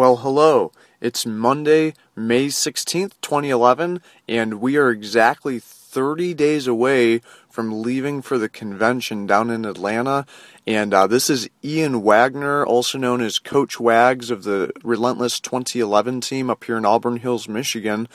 Well, hello. It's Monday, May 16th, 2011, and we are exactly 30 days away from leaving for the convention down in Atlanta. And uh, this is Ian Wagner, also known as Coach Wags of the Relentless 2011 team up here in Auburn Hills, Michigan.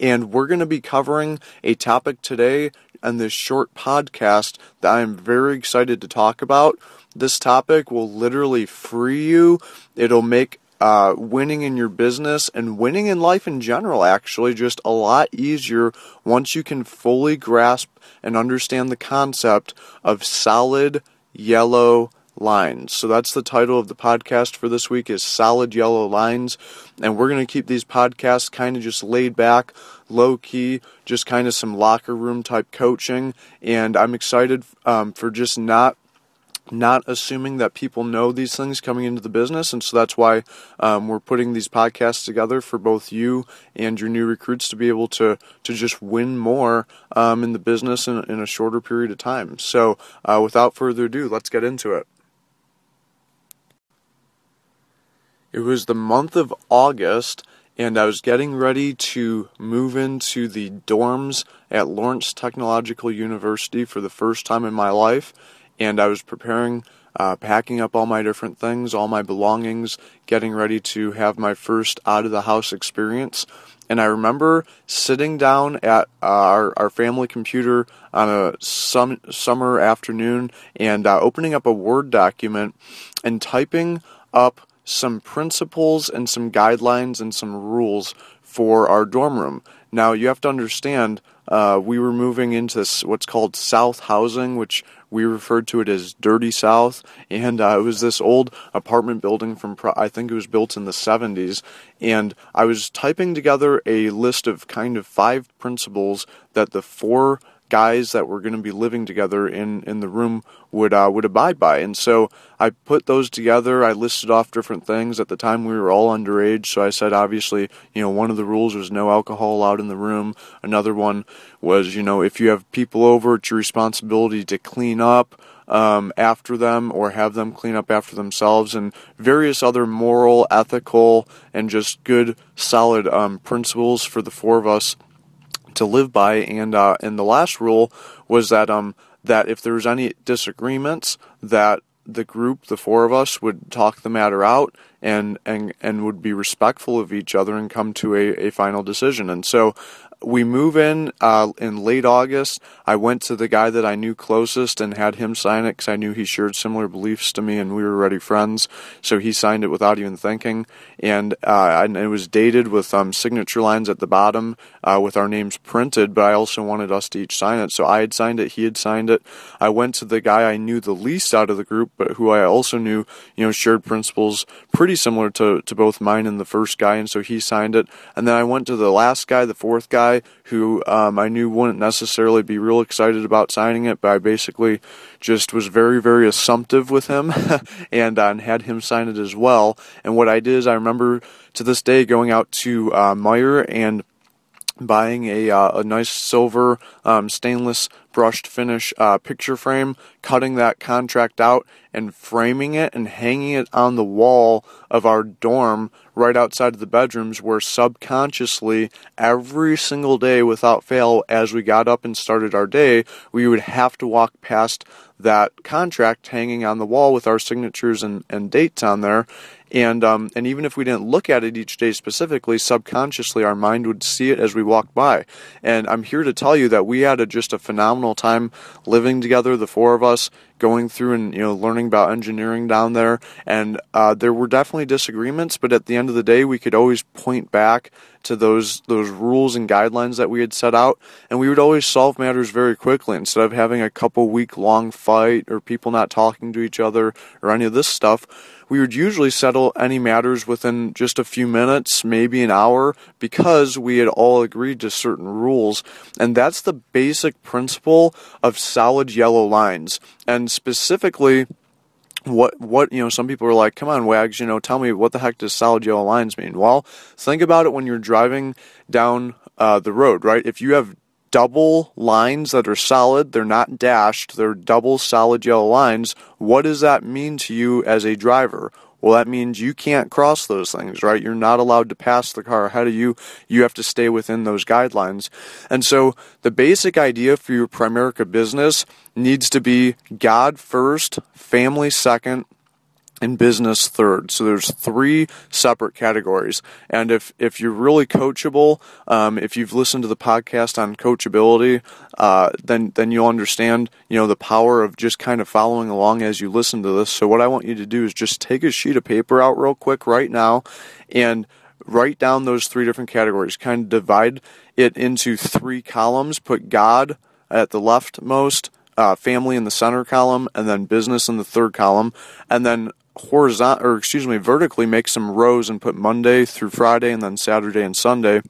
And we're going to be covering a topic today on this short podcast that I'm very excited to talk about. This topic will literally free you. It'll make uh, winning in your business and winning in life in general actually just a lot easier once you can fully grasp and understand the concept of solid yellow lines. So that's the title of the podcast for this week is solid yellow lines and we're going to keep these podcasts kind of just laid back, low key, just kind of some locker room type coaching and I'm excited um, for just not not assuming that people know these things coming into the business. And so that's why um, we're putting these podcasts together for both you and your new recruits to be able to, to just win more um, in the business in, in, a shorter period of time. So uh, without further ado, let's get into it. It was the month of August, and I was getting ready to move into the dorms at Lawrence Technological University for the first time in my life and I was preparing, uh, packing up all my different things, all my belongings, getting ready to have my first out of the house experience. And I remember sitting down at uh, our, our family computer on a sum, summer afternoon and uh, opening up a Word document and typing up some principles and some guidelines and some rules for our dorm room. Now, you have to understand, uh, we were moving into what's called South housing, which we referred to it as Dirty South, and uh, it was this old apartment building from I think it was built in the 70s. And I was typing together a list of kind of five principles that the four guys that were going to be living together in, in the room would uh, would abide by. And so I put those together. I listed off different things. At the time, we were all underage, so I said obviously, you know, one of the rules was no alcohol allowed in the room. Another one was, you know, if you have people over, it's your responsibility to clean up. Um, after them or have them clean up after themselves, and various other moral, ethical, and just good, solid um, principles for the four of us to live by. And uh, and the last rule was that um that if there was any disagreements, that the group, the four of us, would talk the matter out and and and would be respectful of each other and come to a, a final decision. And so we move in uh, in late August. I went to the guy that I knew closest and had him sign it because I knew he shared similar beliefs to me and we were already friends. So he signed it without even thinking, and, uh, and it was dated with um, signature lines at the bottom uh, with our names printed. But I also wanted us to each sign it, so I had signed it, he had signed it. I went to the guy I knew the least out of the group, but who I also knew, you know, shared principles pretty similar to to both mine and the first guy, and so he signed it. And then I went to the last guy, the fourth guy who um, I knew wouldn't necessarily be real excited about signing it, but I basically just was very, very assumptive with him and, uh, and had him sign it as well. And what I did is I remember to this day going out to uh, Meijer and buying a, uh, a nice silver um, stainless brushed finish uh, picture frame, cutting that contract out and framing it and hanging it on the wall of our dorm right outside of the bedrooms where subconsciously every single day without fail as we got up and started our day we would have to walk past that contract hanging on the wall with our signatures and, and dates on there and um, and even if we didn't look at it each day specifically, subconsciously our mind would see it as we walked by. And I'm here to tell you that we had a, just a phenomenal time living together, the four of us, going through and you know learning about engineering down there. And uh, there were definitely disagreements, but at the end of the day, we could always point back to those those rules and guidelines that we had set out, and we would always solve matters very quickly instead of having a couple week long fight or people not talking to each other or any of this stuff we would usually settle any matters within just a few minutes, maybe an hour, because we had all agreed to certain rules. And that's the basic principle of solid yellow lines. And specifically, what what you know some people are like come on wags you know tell me what the heck does solid yellow lines mean well think about it when you're driving down uh, the road right if you have double lines that are solid. They're not dashed. They're double solid yellow lines. What does that mean to you as a driver? Well, that means you can't cross those things, right? You're not allowed to pass the car ahead of you. You have to stay within those guidelines. And so the basic idea for your Primerica business needs to be God first, family second, and business third. So there's three separate categories. And if, if you're really coachable, um, if you've listened to the podcast on coachability, uh, then then you'll understand you know the power of just kind of following along as you listen to this. So what I want you to do is just take a sheet of paper out real quick right now, and write down those three different categories. Kind of divide it into three columns. Put God at the leftmost. Uh, family in the center column, and then business in the third column, and then horizontal or excuse me vertically make some rows and put Monday through Friday and then Saturday and Sunday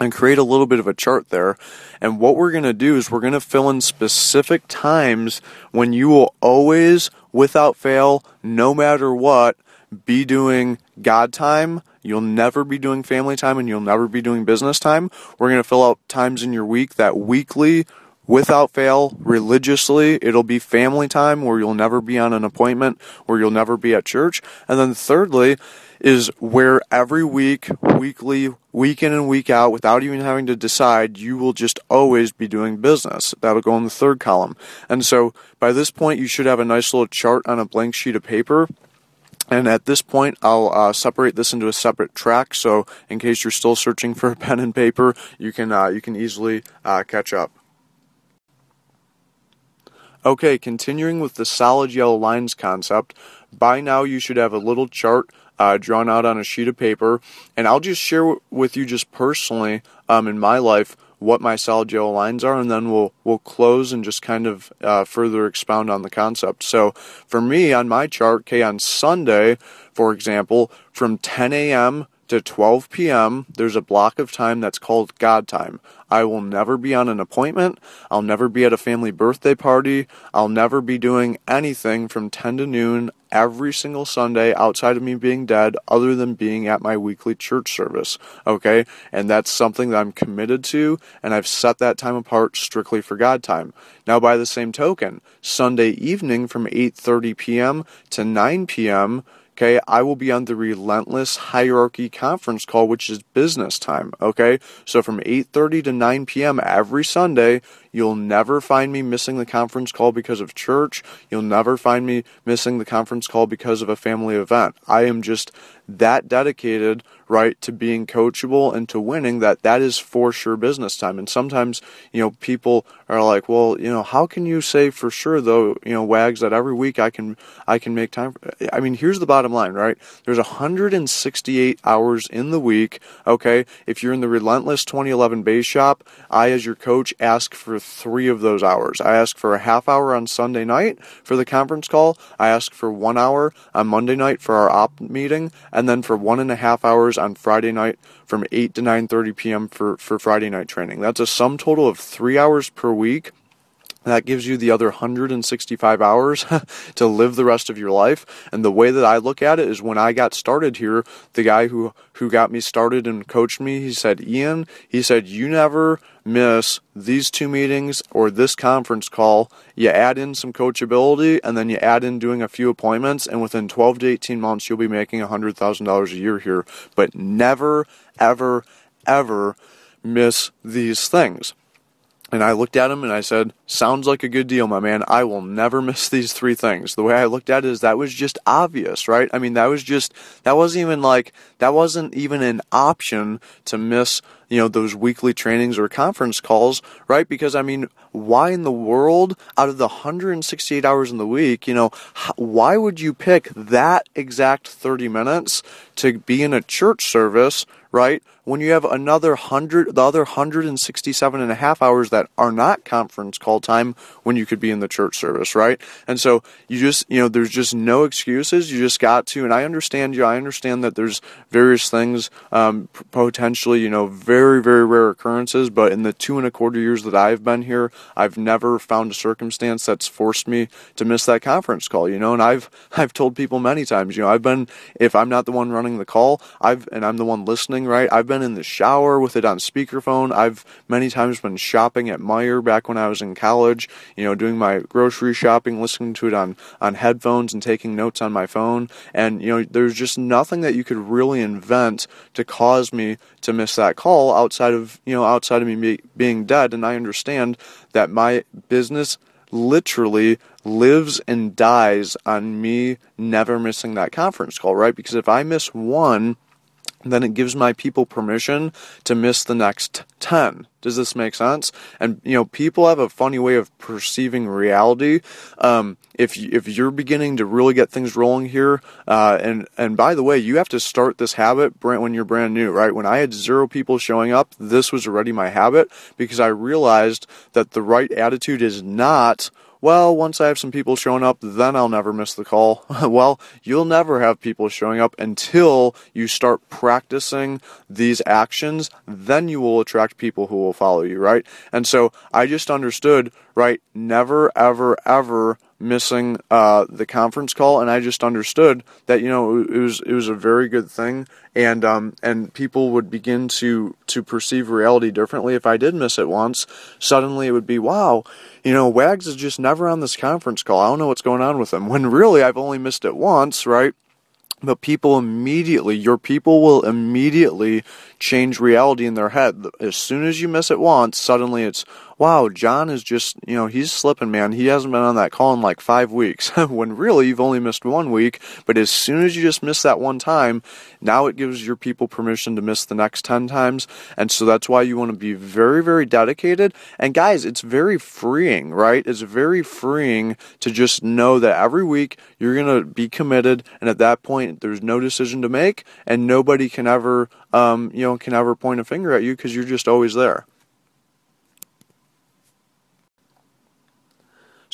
and create a little bit of a chart there. And what we're going to do is we're going to fill in specific times when you will always without fail no matter what be doing God time. You'll never be doing family time and you'll never be doing business time. We're going to fill out times in your week that weekly without fail, religiously. It'll be family time where you'll never be on an appointment, where you'll never be at church. And then thirdly, is where every week, weekly, week in and week out, without even having to decide, you will just always be doing business. That'll go in the third column. And so by this point, you should have a nice little chart on a blank sheet of paper. And at this point, I'll uh, separate this into a separate track. So in case you're still searching for a pen and paper, you can uh, you can easily uh, catch up. Okay, continuing with the solid yellow lines concept, by now you should have a little chart uh, drawn out on a sheet of paper, and I'll just share w- with you just personally um, in my life what my solid yellow lines are, and then we'll we'll close and just kind of uh, further expound on the concept. So for me on my chart, okay, on Sunday, for example, from 10 a.m to 12 p.m., there's a block of time that's called God time. I will never be on an appointment. I'll never be at a family birthday party. I'll never be doing anything from 10 to noon every single Sunday outside of me being dead, other than being at my weekly church service. Okay? And that's something that I'm committed to, and I've set that time apart strictly for God time. Now, by the same token, Sunday evening from 8:30 p.m. to 9 p.m., Okay, I will be on the relentless hierarchy conference call, which is business time. Okay, so from 8:30 to 9 p.m. every Sunday, You'll never find me missing the conference call because of church. You'll never find me missing the conference call because of a family event. I am just that dedicated, right, to being coachable and to winning that that is for sure business time. And sometimes, you know, people are like, well, you know, how can you say for sure though, you know, wags that every week I can I can make time for, I mean, here's the bottom line, right? There's 168 hours in the week, okay? If you're in the relentless 2011 base shop, I as your coach ask for three of those hours. I ask for a half hour on Sunday night for the conference call. I ask for one hour on Monday night for our op meeting, and then for one and a half hours on Friday night from 8 to 9:30 p.m. for for Friday night training. That's a sum total of three hours per week that gives you the other 165 hours to live the rest of your life. And the way that I look at it is when I got started here, the guy who, who got me started and coached me, he said, Ian, he said, you never miss these two meetings or this conference call. You add in some coachability and then you add in doing a few appointments. And within 12 to 18 months, you'll be making $100,000 a year here. But never, ever, ever miss these things. And I looked at him and I said, Sounds like a good deal, my man. I will never miss these three things. The way I looked at it is that was just obvious, right? I mean, that was just, that wasn't even like, that wasn't even an option to miss, you know, those weekly trainings or conference calls, right? Because, I mean, why in the world, out of the 168 hours in the week, you know, why would you pick that exact 30 minutes to be in a church service, right? When you have another hundred, the other 167 and a half hours that are not conference call time when you could be in the church service, right? And so you just, you know, there's just no excuses. You just got to, and I understand you. I understand that there's various things, um, potentially, you know, very very, rare occurrences, but in the two and a quarter years that I've been here, I've never found a circumstance that's forced me to miss that conference call, you know, and I've, I've told people many times, you know, I've been, if I'm not the one running the call, I've, and I'm the one listening, right? I've been in the shower with it on speakerphone. I've many times been shopping at Meijer back when I was in college, you know, doing my grocery shopping, listening to it on, on headphones and taking notes on my phone. And, you know, there's just nothing that you could really invent to cause me to miss that call outside of, you know, outside of me be, being dead. And I understand that my business literally lives and dies on me never missing that conference call, right? Because if I miss one, then it gives my people permission to miss the next 10. Does this make sense? And you know, people have a funny way of perceiving reality. Um, if you, if you're beginning to really get things rolling here, uh, and and by the way, you have to start this habit when you're brand new, right? When I had zero people showing up, this was already my habit because I realized that the right attitude is not well, once I have some people showing up, then I'll never miss the call. well, you'll never have people showing up until you start practicing these actions. Then you will attract people who will follow you, right? And so I just understood, right? Never, ever, ever missing uh, the conference call, and I just understood that you know it was it was a very good thing, and um, and people would begin to to perceive reality differently. If I did miss it once, suddenly it would be wow, you know, Wags is just never on this conference call. I don't know what's going on with him. When really I've only missed it once, right? But people immediately, your people will immediately change reality in their head. As soon as you miss it once, suddenly it's, wow, John is just, you know, he's slipping, man. He hasn't been on that call in like five weeks. when really you've only missed one week. But as soon as you just miss that one time, now it gives your people permission to miss the next 10 times. And so that's why you want to be very, very dedicated. And guys, it's very freeing, right? It's very freeing to just know that every week you're going to be committed. And at that point, there's no decision to make and nobody can ever, um, you know, can ever point a finger at you because you're just always there.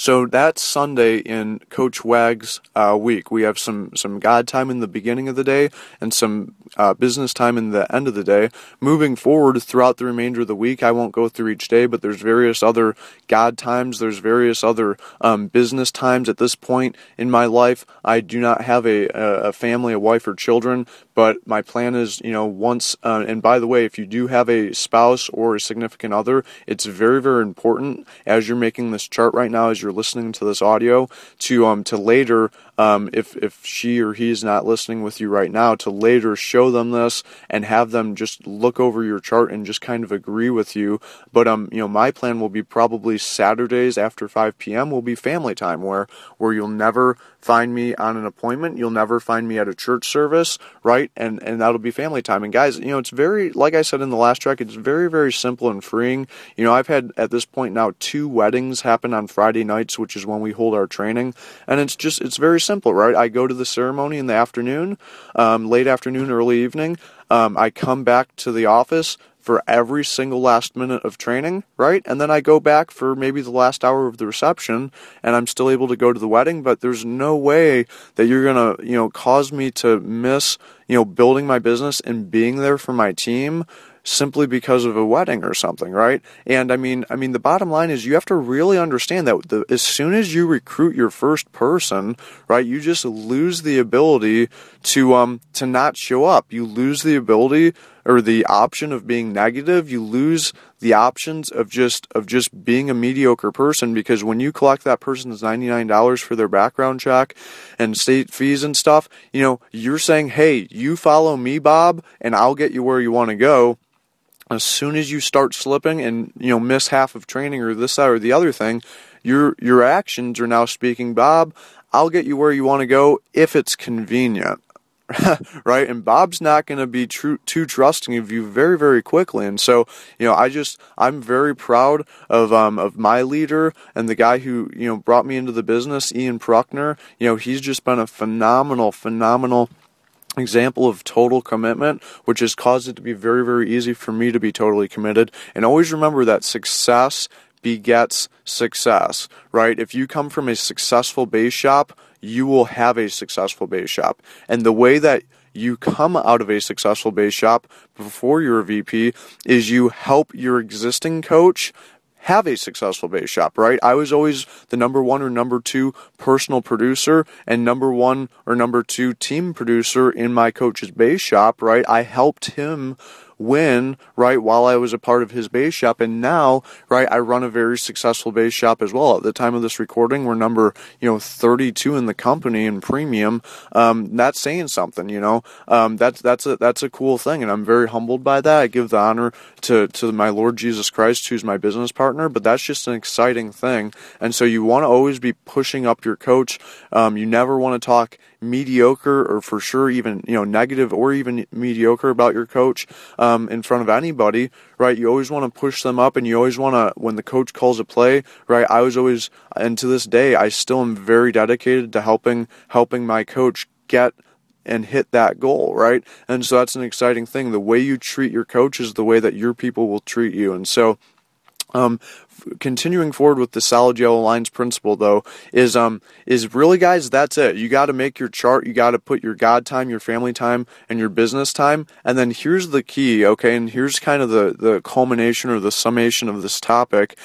So that's Sunday in Coach Wag's uh, week. We have some some God time in the beginning of the day and some uh, business time in the end of the day. Moving forward throughout the remainder of the week, I won't go through each day, but there's various other God times. There's various other um, business times. At this point in my life, I do not have a, a family, a wife, or children. But my plan is, you know, once. Uh, and by the way, if you do have a spouse or a significant other, it's very very important as you're making this chart right now as you're listening to this audio to um to later um if if she or he is not listening with you right now to later show them this and have them just look over your chart and just kind of agree with you but um you know my plan will be probably Saturdays after 5 p.m. will be family time where where you'll never find me on an appointment. You'll never find me at a church service, right? And and that'll be family time. And guys, you know, it's very like I said in the last track, it's very very simple and freeing. You know, I've had at this point now two weddings happen on Friday nights, which is when we hold our training, and it's just it's very simple, right? I go to the ceremony in the afternoon, um, late afternoon, early evening. Um, I come back to the office for every single last minute of training, right? And then I go back for maybe the last hour of the reception and I'm still able to go to the wedding, but there's no way that you're going to, you know, cause me to miss, you know, building my business and being there for my team simply because of a wedding or something, right? And I mean, I mean, the bottom line is you have to really understand that the, as soon as you recruit your first person, right, you just lose the ability to um to not show up. You lose the ability or the option of being negative. You lose the options of just of just being a mediocre person because when you collect that person's $99 for their background check and state fees and stuff, you know, you're saying, "Hey, you follow me, Bob, and I'll get you where you want to go." as soon as you start slipping and you know miss half of training or this that or the other thing your your actions are now speaking bob i'll get you where you want to go if it's convenient right? And bob's not going to be too trusting of you very very quickly. And so you know i just i'm very proud of um of my leader and the guy who you know brought me into the business ian pruckner you know he's just been a phenomenal phenomenal example of total commitment, which has caused it to be very, very easy for me to be totally committed. And always remember that success begets success, right? If you come from a successful base shop, you will have a successful base shop. And the way that you come out of a successful base shop before you're a VP is you help your existing coach have a successful base shop, right? I was always the number one or number two personal producer and number one or number two team producer in my coach's base shop, right? I helped him win, right, while I was a part of his base shop. And now, right, I run a very successful base shop as well. At the time of this recording, we're number, you know, 32 in the company in premium. Um, that's saying something, you know, um, that's, that's a, that's a cool thing. And I'm very humbled by that. I give the honor to, to my Lord Jesus Christ, who's my business partner, but that's just an exciting thing. And so you want to always be pushing up your coach. Um, you never want to talk mediocre or for sure even you know negative or even mediocre about your coach um, in front of anybody right you always want to push them up and you always want to when the coach calls a play right i was always and to this day i still am very dedicated to helping helping my coach get and hit that goal, right? And so that's an exciting thing. The way you treat your coach is the way that your people will treat you. And so um, continuing forward with the solid yellow lines principle though is um is really guys that's it. You got to make your chart you got to put your god time your family time and your business time and then here's the key okay and here's kind of the the culmination or the summation of this topic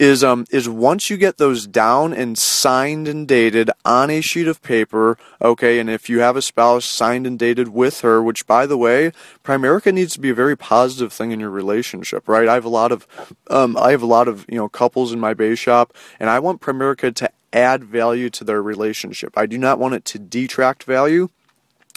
is um is once you get those down and signed and dated on a sheet of paper okay and if you have a spouse signed and dated with her which by the way primerica needs to be a very positive thing in your relationship right? I have a lot of um i have a lot of you know couples in my base shop, and I want Primerica to add value to their relationship. I do not want it to detract value.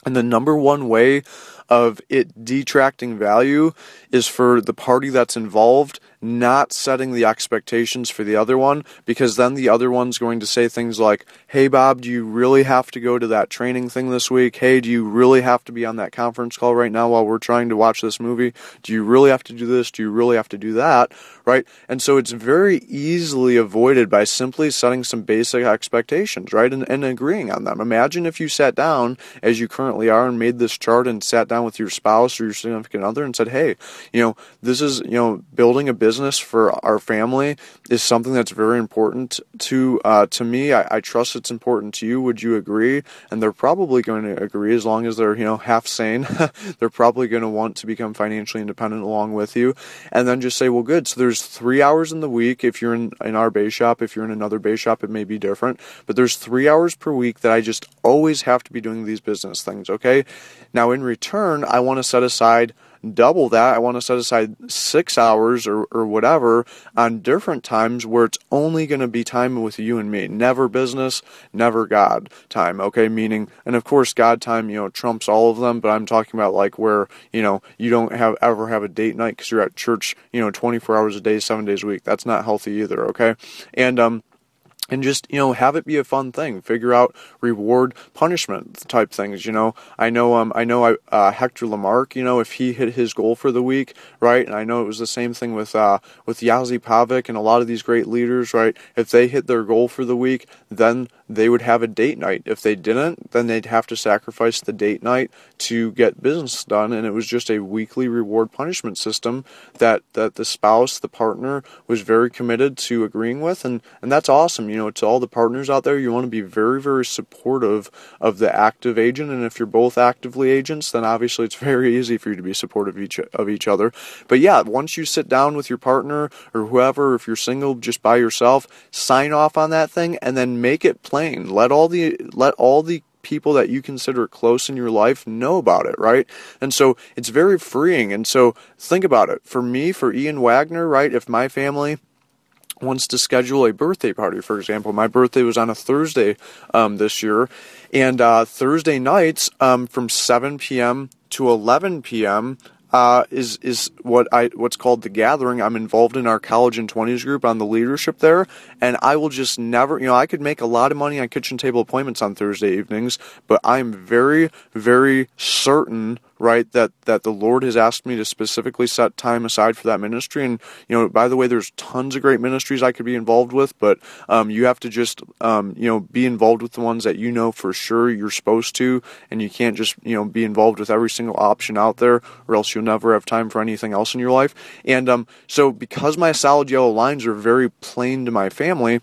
And the number one way of it detracting value is for the party that's involved not setting the expectations for the other one because then the other one's going to say things like, Hey Bob, do you really have to go to that training thing this week? Hey, do you really have to be on that conference call right now while we're trying to watch this movie? Do you really have to do this? Do you really have to do that? Right? And so it's very easily avoided by simply setting some basic expectations, right? And, and agreeing on them. Imagine if you sat down as you currently are and made this chart and sat down with your spouse or your significant other and said, Hey, you know, this is, you know, building a business business for our family is something that's very important to uh, to me. I, I, trust it's important to you. Would you agree? And they're probably going to agree as long as they're you know half sane. they're probably going to want to become financially independent along with you. And then just say, well, good. So there's three hours in the week. If you're in in our base shop, if you're in another base shop, it may be different. But there's three hours per week that I just always have to be doing these business things. Okay. Now in return, I want to set aside double that. I want to set aside six hours or, or whatever on different times where it's only going to be time with you and me. Never business, never God time. Okay. Meaning, and of course, God time, you know, trumps all of them, but I'm talking about like where, you know, you don't have ever have a date night because you're at church, you know, 24 hours a day, seven days a week. That's not healthy either. Okay. And, um, and just you know have it be a fun thing. Figure out reward punishment type things you know? I know um i know I, uh, Hector La Marque you know if he hit his goal for the week right and i know it was the same thing with uh with Yazi Pavic and a lot of these great leaders right if they hit their goal for the week then they would have a date night if they didn't then they'd have to sacrifice the date night to get business done and it was just a weekly reward punishment system that that the spouse the partner was very committed to agreeing with and and that's awesome you know, to all the partners out there, you want to be very, very supportive of the active agent. And if you're both actively agents, then obviously it's very easy for you to be supportive of each, of each other. But yeah, once you sit down with your partner or whoever, if you're single, just by yourself, sign off on that thing and then make it plain. Let all the, let all the people that you consider close in your life know about it, right? And so it's very freeing. And so think about it. For me, for Ian Wagner, right? If my family wants to schedule a birthday party, for example. My birthday was on a Thursday um, this year, and uh, Thursday nights um, from 7 p.m. to 11 p.m. Uh, is is what I what's called the gathering. I'm involved in our college and twenties group on the leadership there, and I will just never, you know, I could make a lot of money on kitchen table appointments on Thursday evenings, but I'm very very certain right that that the lord has asked me to specifically set time aside for that ministry. And you know by the way there's tons of great ministries i could be involved with but um, you have to just um, you know be involved with the ones that you know for sure you're supposed to. And you can't just you know be involved with every single option out there or else you'll never have time for anything else in your life. And um, so because my solid yellow lines are very plain to my family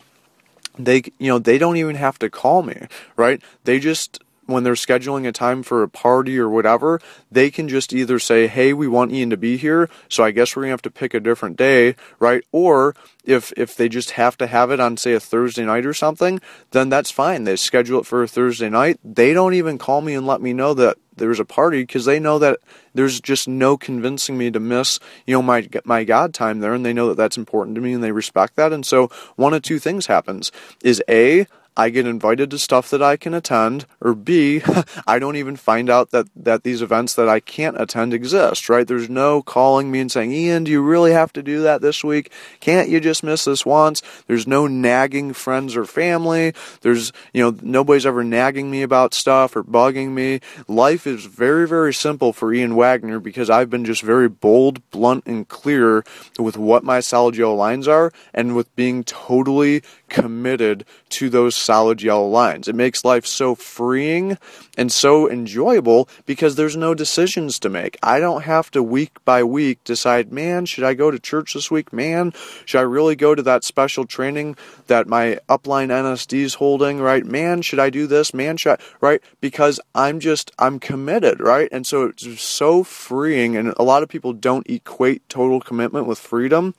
they you know they don't even have to call me right? They just when they're scheduling a time for a party or whatever, they can just either say, "Hey, we want Ian to be here, so I guess we're gonna have to pick a different day," right? Or if if they just have to have it on say a Thursday night or something, then that's fine. They schedule it for a Thursday night. They don't even call me and let me know that there's a party because they know that there's just no convincing me to miss you know my my God time there, and they know that that's important to me and they respect that. And so one of two things happens: is a I get invited to stuff that I can attend, or B, I don't even find out that, that these events that I can't attend exist, right? There's no calling me and saying, Ian, do you really have to do that this week? Can't you just miss this once? There's no nagging friends or family. There's, you know, nobody's ever nagging me about stuff or bugging me. Life is very, very simple for Ian Wagner because I've been just very bold, blunt, and clear with what my solid lines are and with being totally committed to those solid yellow lines. It makes life so freeing and so enjoyable because there's no decisions to make. I don't have to week by week decide, man, should I go to church this week? Man, should I really go to that special training that my upline NSD is holding, right? Man, should I do this? Man, should I, right? Because I'm just, I'm committed, right? And so it's so freeing. And a lot of people don't equate total commitment with freedom.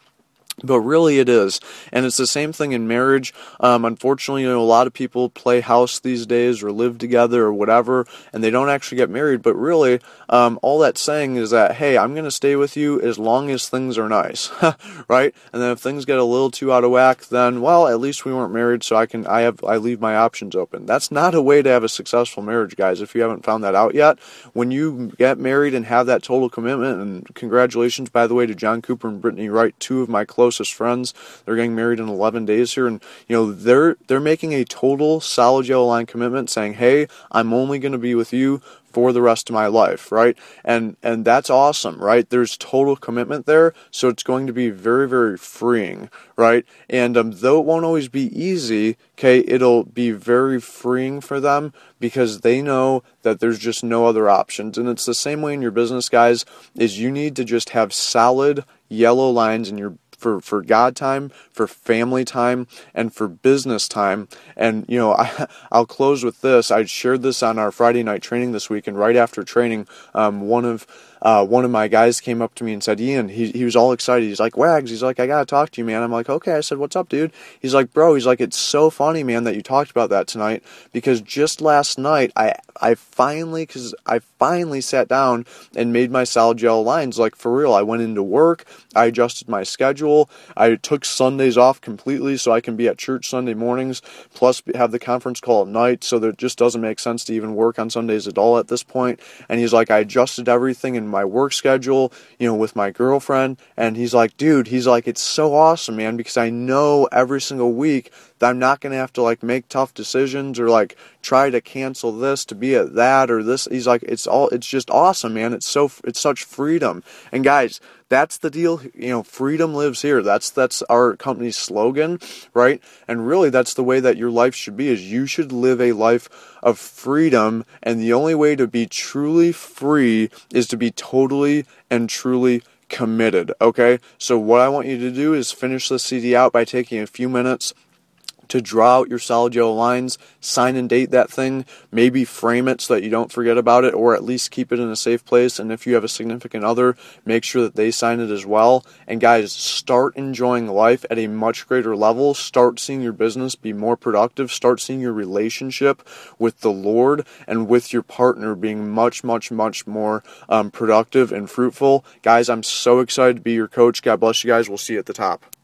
But really, it is, and it's the same thing in marriage. Um, unfortunately, you know, a lot of people play house these days, or live together, or whatever, and they don't actually get married. But really, um, all that's saying is that, hey, I'm going to stay with you as long as things are nice, right? And then if things get a little too out of whack, then well, at least we weren't married, so I can, I have, I leave my options open. That's not a way to have a successful marriage, guys. If you haven't found that out yet, when you get married and have that total commitment, and congratulations, by the way, to John Cooper and Brittany Wright, two of my close closest friends. They're getting married in 11 days here, and you know they're they're making a total solid yellow line commitment, saying, "Hey, I'm only going to be with you for the rest of my life, right? And and that's awesome, right? There's total commitment there, so it's going to be very very freeing, right? And um, though it won't always be easy, okay, it'll be very freeing for them because they know that there's just no other options. And it's the same way in your business, guys. Is you need to just have solid yellow lines in your for, for God time, for family time, and for business time. And, you know, I, I'll close with this. I shared this on our Friday night training this week, and right after training, um, one of uh, one of my guys came up to me and said, Ian, he, he was all excited. He's like, Wags, he's like, I gotta talk to you, man. I'm like, okay. I said, what's up, dude? He's like, bro, he's like, it's so funny, man, that you talked about that tonight because just last night, I, I finally, cause I finally sat down and made my solid yellow lines. Like, for real, I went into work, I adjusted my schedule, I took Sundays off completely so I can be at church Sunday mornings, plus have the conference call at night, so that it just doesn't make sense to even work on Sundays at all at this point. And he's like, I adjusted everything in my work schedule, you know, with my girlfriend. And he's like, dude, he's like, it's so awesome, man, because I know every single week that I'm not going to have to like make tough decisions or like try to cancel this to be at that or this. He's like, it's all, it's just awesome, man. It's so, it's such freedom. And guys, that's the deal you know freedom lives here. That's that's our company's slogan right? And really that's the way that your life should be is you should live a life of freedom and the only way to be truly free is to be totally and truly committed okay? So what i want you to do is finish the cd out by taking a few minutes to draw out your solid yellow lines, sign and date that thing, maybe frame it so that you don't forget about it, or at least keep it in a safe place. And if you have a significant other, make sure that they sign it as well. And guys, start enjoying life at a much greater level. Start seeing your business be more productive. Start seeing your relationship with the Lord and with your partner being much, much, much more um, productive and fruitful. Guys, I'm so excited to be your coach. God bless you guys. We'll see you at the top.